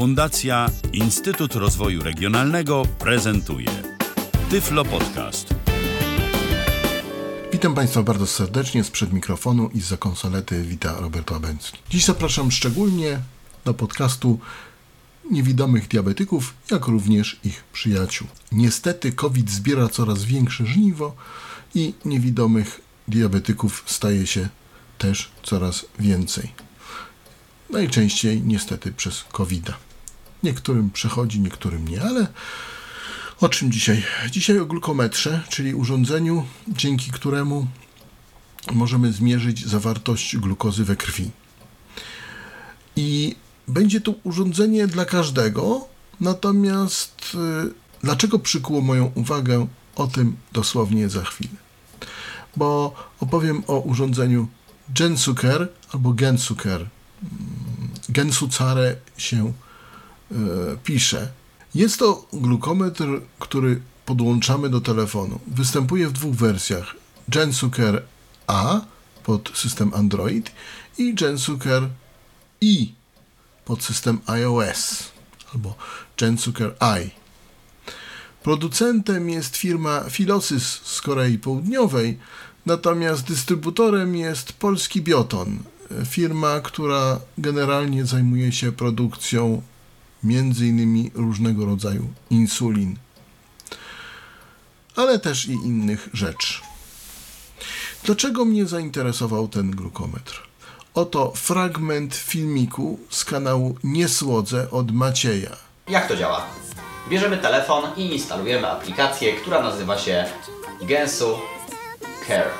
Fundacja Instytut Rozwoju Regionalnego prezentuje Tyflo Podcast. Witam Państwa bardzo serdecznie sprzed mikrofonu i za konsolety wita Robert Łabęcki. Dziś zapraszam szczególnie do podcastu niewidomych diabetyków, jak również ich przyjaciół. Niestety COVID zbiera coraz większe żniwo i niewidomych diabetyków staje się też coraz więcej. Najczęściej niestety przez covid -a. Niektórym przechodzi, niektórym nie, ale o czym dzisiaj? Dzisiaj o glukometrze, czyli urządzeniu, dzięki któremu możemy zmierzyć zawartość glukozy we krwi. I będzie to urządzenie dla każdego, natomiast y, dlaczego przykuło moją uwagę, o tym dosłownie za chwilę. Bo opowiem o urządzeniu Gensuker albo Gensuker. Gensucare się pisze. Jest to glukometr, który podłączamy do telefonu. Występuje w dwóch wersjach. Gensuker A pod system Android i Gensuker I pod system iOS albo Gensuker i. Producentem jest firma Filosys z Korei Południowej, natomiast dystrybutorem jest polski Bioton, firma, która generalnie zajmuje się produkcją innymi różnego rodzaju insulin, ale też i innych rzeczy. Dlaczego mnie zainteresował ten glukometr? Oto fragment filmiku z kanału Niesłodze od Macieja. Jak to działa? Bierzemy telefon i instalujemy aplikację, która nazywa się Gensu Care.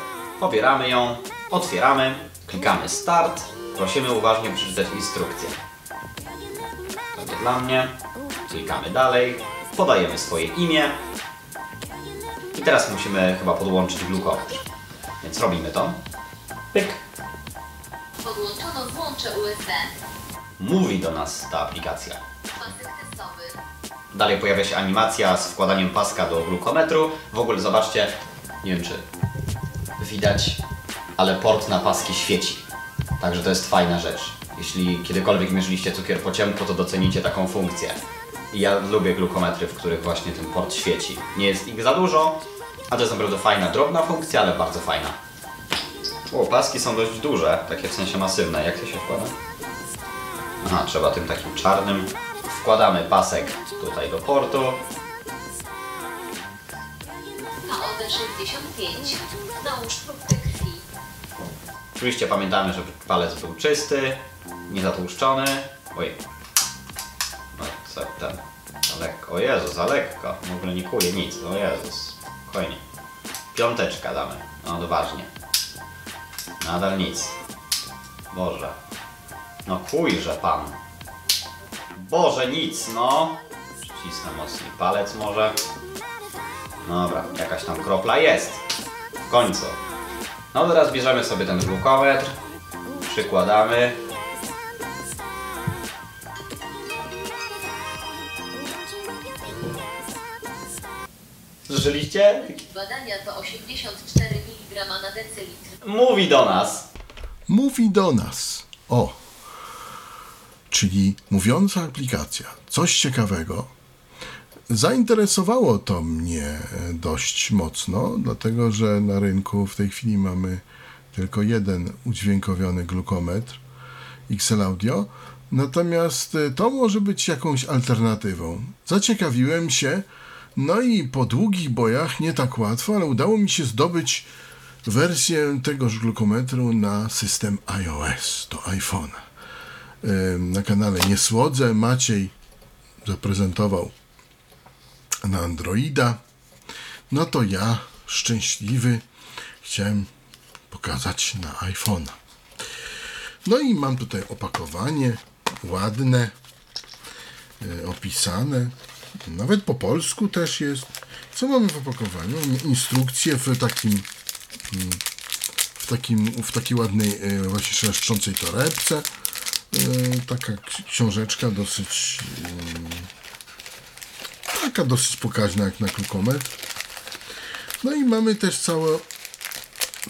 Pobieramy ją, otwieramy, klikamy Start, prosimy uważnie przeczytać instrukcję. Dla mnie. Klikamy dalej, podajemy swoje imię i teraz musimy chyba podłączyć glukometr. Więc robimy to. Pyk. Podłączono złącze USB. Mówi do nas ta aplikacja. Dalej pojawia się animacja z wkładaniem paska do glukometru. W ogóle zobaczcie, nie wiem czy widać, ale port na paski świeci. Także to jest fajna rzecz. Jeśli kiedykolwiek mierzyliście cukier po ciemku, to docenicie taką funkcję. I ja lubię glukometry, w których właśnie ten port świeci. Nie jest ich za dużo, a to jest naprawdę fajna, drobna funkcja, ale bardzo fajna. O, paski są dość duże, takie w sensie masywne. Jak to się wkłada? Aha, trzeba tym takim czarnym. Wkładamy pasek tutaj do portu. KOD 65. Nałóż. Oczywiście pamiętamy, żeby palec był czysty, nie zatłuszczony. Oj. No co ten? Za lekko. O Jezu, za lekko. W ogóle nie kuje nic. O Jezus. Spokojnie. Piąteczka damy. No odważnie. Nadal nic. Boże. No kujże pan. Boże, nic, no. Przycisnę mocniej palec może. Dobra, jakaś tam kropla jest. W końcu. No teraz bierzemy sobie ten glukometr. Przykładamy. Słyszeliście? Badania to 84 mg na decylitr. Mówi do nas. Mówi do nas. O, czyli mówiąca aplikacja. Coś ciekawego. Zainteresowało to mnie dość mocno, dlatego że na rynku w tej chwili mamy tylko jeden udźwiękowiony glukometr XL Audio. Natomiast to może być jakąś alternatywą. Zaciekawiłem się, no i po długich bojach, nie tak łatwo, ale udało mi się zdobyć wersję tegoż glukometru na system iOS, do iPhone'a. Ym, Na kanale Niesłodze Maciej zaprezentował na Androida. No to ja, szczęśliwy, chciałem pokazać na iPhone'a. No i mam tutaj opakowanie, ładne, e, opisane. Nawet po polsku też jest. Co mamy w opakowaniu? Mamy instrukcję w takim mm, w, takim, w takiej ładnej, e, właśnie szeleszczącej torebce. E, Taka ksi- książeczka dosyć mm, taka dosyć pokaźna jak na glukometr. No i mamy też całe,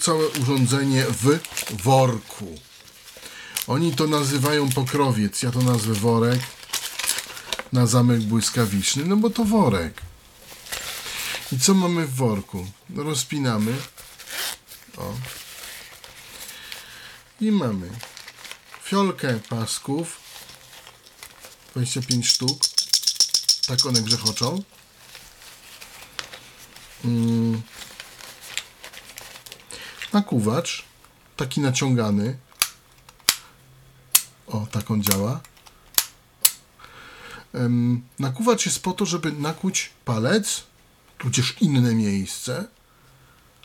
całe urządzenie w worku. Oni to nazywają pokrowiec, ja to nazwę worek. na zamek błyskawiczny, no bo to worek. I co mamy w worku? Rozpinamy. O. I mamy fiolkę pasków. 25 sztuk. Tak one grzechoczą. Mm. Nakuwacz. Taki naciągany. O, tak on działa. Nakuwacz jest po to, żeby nakuć palec, tudzież inne miejsce,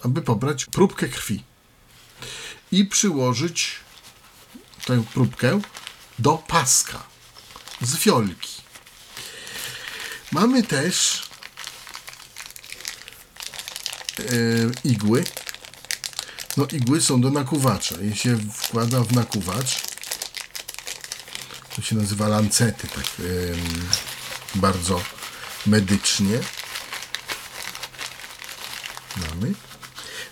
aby pobrać próbkę krwi i przyłożyć tę próbkę do paska z fiolki. Mamy też e, igły. No igły są do nakuwacza. Je się wkłada w nakuwacz. To się nazywa lancety, tak bardzo medycznie. Mamy.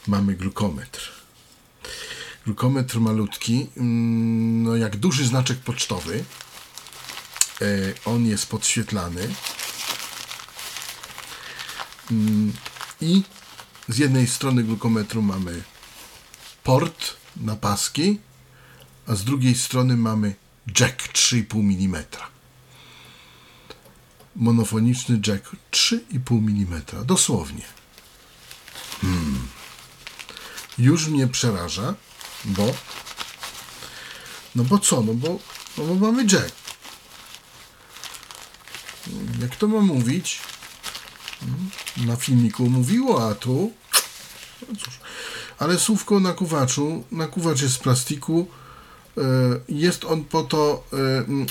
Mamy glukometr. Glukometr malutki, mm, no jak duży znaczek pocztowy. E, On jest podświetlany. I z jednej strony glukometru mamy port na paski, a z drugiej strony mamy jack 3,5 mm. Monofoniczny jack 3,5 mm. Dosłownie. Hmm. Już mnie przeraża, bo no bo co? No bo, no bo mamy jack. Jak to ma mówić? Na filmiku mówiło, a tu no cóż. Ale słówko na kuwaczu. Nakuwacz jest z plastiku. E, Jest on po to,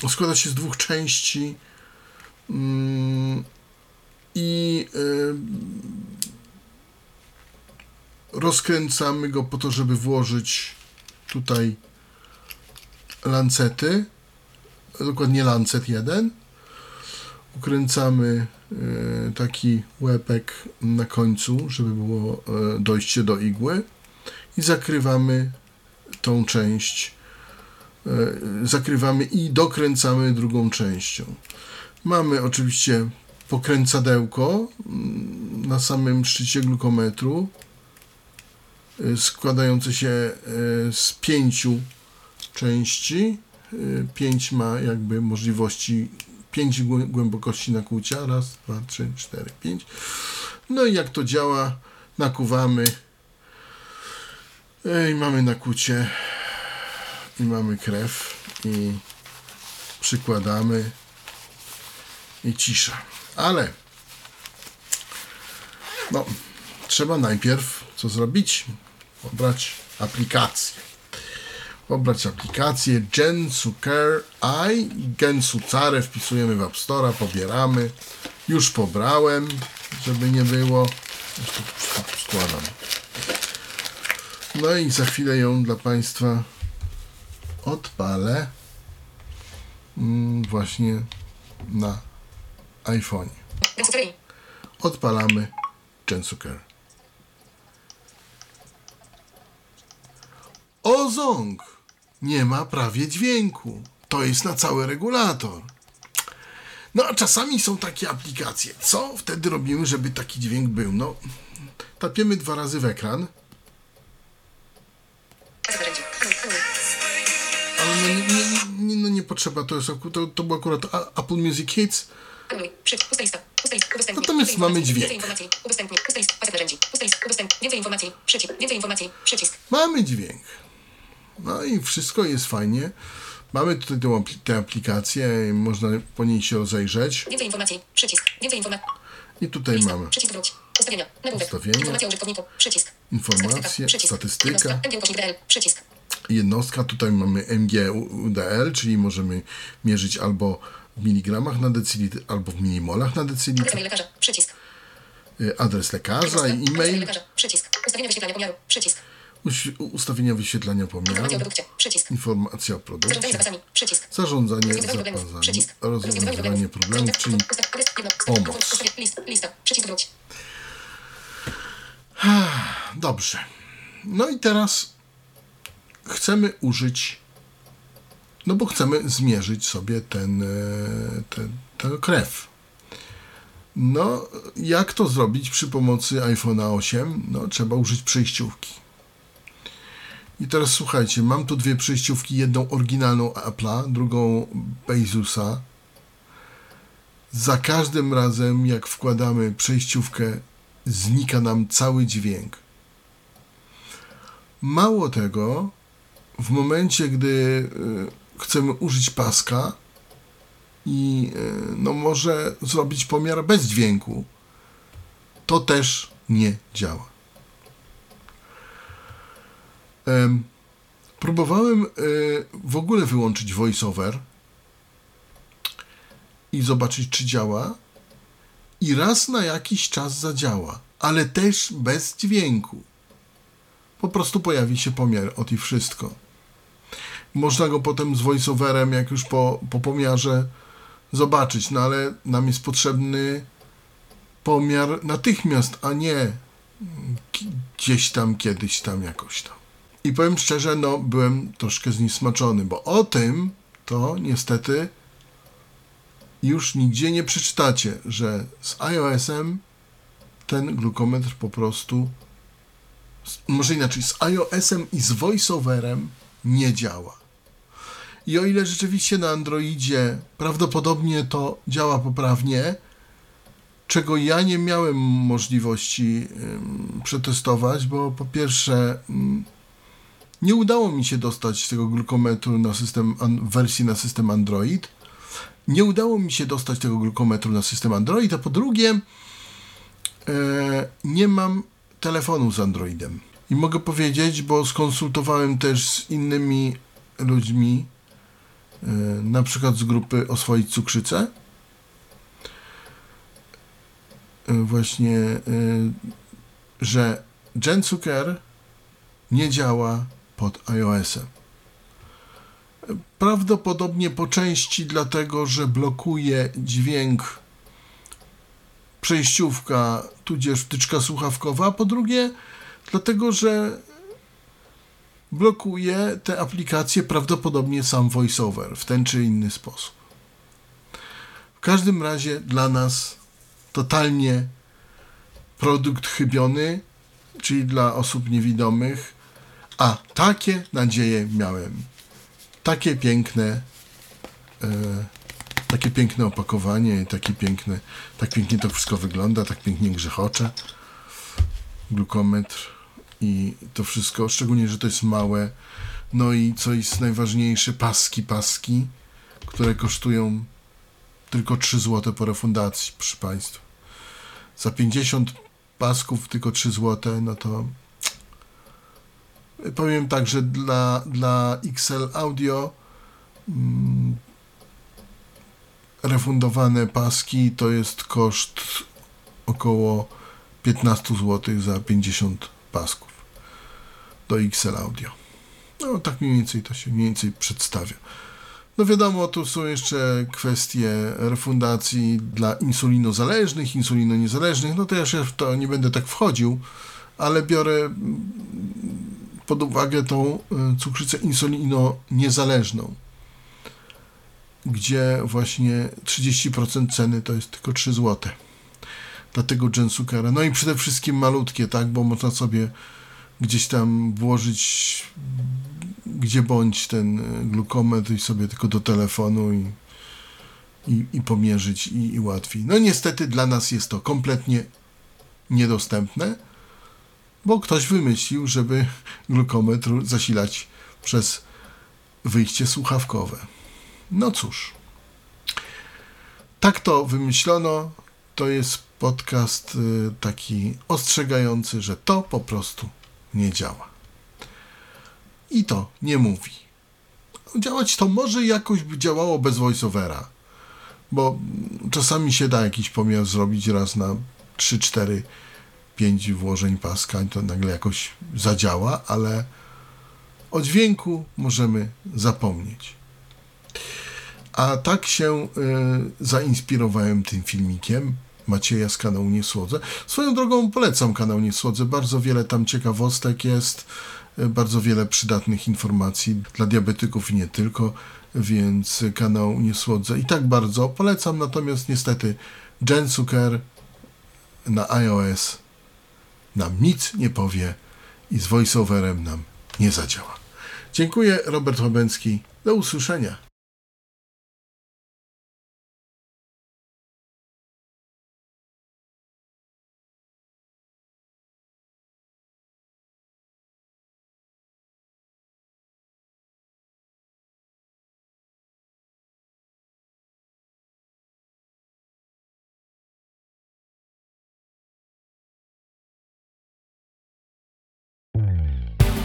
e, składa się z dwóch części Mm, i e, rozkręcamy go po to, żeby włożyć tutaj lancety, dokładnie lancet jeden. Ukręcamy e, taki łepek na końcu, żeby było e, dojście do igły i zakrywamy tą część. e, Zakrywamy i dokręcamy drugą częścią. Mamy oczywiście pokręcadełko mm, na samym szczycie glukometru składające się z pięciu części. Pięć ma jakby możliwości, pięć głę- głębokości nakłucia. Raz, dwa, trzy, cztery, pięć. No i jak to działa, nakuwamy i mamy nakłucie i mamy krew i przykładamy i cisza. Ale no, trzeba najpierw co zrobić? Pobrać aplikację. Pobrać aplikację Gensu Care I. Gensu Care wpisujemy w App Store'a, pobieramy. Już pobrałem, żeby nie było. Składam. No i za chwilę ją dla Państwa odpalę mm, właśnie na iPhone. Odpalamy Gensuker. Ozong! Nie ma prawie dźwięku. To jest na cały regulator. No a czasami są takie aplikacje. Co wtedy robimy, żeby taki dźwięk był? No, tapiemy dwa razy w ekran, ale no nie, nie, nie, no nie potrzeba. To, jest, to, to był akurat Apple Music Hits. Natomiast mamy dźwięk. Mamy dźwięk. No i wszystko jest fajnie. Mamy tutaj tę, apli- tę aplikację, można po niej się rozejrzeć. Więcej informacji. Przycisk. Więcej informacji. I tutaj Lista. mamy Przycisk wróć. Ustawienia. Nagłówek. Ustawienia. Informacja użytkowniku. Przycisk. Informacje, statystyka. DL. Przycisk. jednostka. Tutaj mamy MGUDL, czyli możemy mierzyć albo w miligramach na decilitr, albo w milimolach na Adres decilitr. mail lekarza. Przycisk. Y, Adres lekarza i Adres mail e-mail. Przycisk. Ustawienia wyświetlania pomiaru. Przycisk. Ustawienia wyświetlania Informacja o pomiaru. Informacja o produkcie. Zarządzanie. Przycisk. Rozwiązywanie problemów, czyli pomoc. Dobrze. No i teraz chcemy użyć no bo chcemy zmierzyć sobie ten, e, ten, tę krew. No, jak to zrobić przy pomocy iPhone'a 8? No, trzeba użyć przejściówki. I teraz słuchajcie, mam tu dwie przejściówki, jedną oryginalną Apple'a, drugą Bezusa. Za każdym razem, jak wkładamy przejściówkę, znika nam cały dźwięk. Mało tego, w momencie, gdy y, chcemy użyć paska i y, no może zrobić pomiar bez dźwięku, to też nie działa. Em, próbowałem y, w ogóle wyłączyć voiceover i zobaczyć, czy działa. I raz na jakiś czas zadziała, ale też bez dźwięku. Po prostu pojawi się pomiar, od i wszystko. Można go potem z voiceoverem, jak już po, po pomiarze, zobaczyć, no ale nam jest potrzebny pomiar natychmiast, a nie gdzieś tam, kiedyś tam, jakoś tam. I powiem szczerze, no byłem troszkę zniesmaczony, bo o tym to niestety już nigdzie nie przeczytacie, że z iOS-em ten glukometr po prostu, może inaczej, z iOS-em i z VoiceOverem nie działa. I o ile rzeczywiście na Androidzie prawdopodobnie to działa poprawnie, czego ja nie miałem możliwości ym, przetestować, bo po pierwsze ym, nie udało mi się dostać tego glukometru na system, an, wersji na system Android. Nie udało mi się dostać tego glukometru na system Android, a po drugie e, nie mam telefonu z Androidem. I mogę powiedzieć, bo skonsultowałem też z innymi ludźmi, e, na przykład z grupy Oswoić Cukrzycę, e, właśnie, e, że Gen Zucker nie działa pod iOS-em. Prawdopodobnie po części dlatego, że blokuje dźwięk przejściówka, tudzież wtyczka słuchawkowa, a po drugie dlatego, że blokuje te aplikacje prawdopodobnie sam VoiceOver w ten czy inny sposób. W każdym razie dla nas totalnie produkt chybiony, czyli dla osób niewidomych, a takie nadzieje miałem. Takie piękne, e, takie piękne opakowanie, takie piękne, tak pięknie to wszystko wygląda, tak pięknie grzechocze. Glukometr i to wszystko, szczególnie, że to jest małe. No i co jest najważniejsze, paski, paski, które kosztują tylko 3 zł po refundacji, proszę Państwa. Za 50 pasków tylko 3 zł, no to powiem tak, że dla, dla XL Audio mm, refundowane paski to jest koszt około 15 zł za 50 pasków do XL Audio. No tak mniej więcej to się mniej więcej przedstawia. No wiadomo, tu są jeszcze kwestie refundacji dla insulinozależnych, insulinoniezależnych. No to ja się w to nie będę tak wchodził, ale biorę pod uwagę tą y, cukrzycę insulino-niezależną, gdzie właśnie 30% ceny to jest tylko 3 zł. Dlatego Gen Sukera. No i przede wszystkim malutkie, tak, bo można sobie gdzieś tam włożyć gdzie bądź ten y, glukometr i sobie tylko do telefonu i, i, i pomierzyć i, i łatwiej. No niestety dla nas jest to kompletnie niedostępne, bo ktoś wymyślił, żeby glukometr zasilać przez wyjście słuchawkowe. No cóż, tak to wymyślono. To jest podcast y, taki ostrzegający, że to po prostu nie działa. I to nie mówi. Działać to może jakoś by działało bez voiceovera, bo czasami się da jakiś pomiar zrobić raz na 3, 4, 5 włożeń paska to nagle jakoś zadziała, ale o dźwięku możemy zapomnieć. A tak się y, zainspirowałem tym filmikiem Macieja z kanału Niesłodze. Swoją drogą polecam kanał Niesłodze. Bardzo wiele tam ciekawostek jest, y, bardzo wiele przydatnych informacji dla diabetyków i nie tylko. więc kanał nie słodzę i tak bardzo polecam, natomiast niestety Jensuker na iOS nam nic nie powie i z voiceoverem nam nie zadziała. Dziękuję, Robert Łabęcki. Do usłyszenia.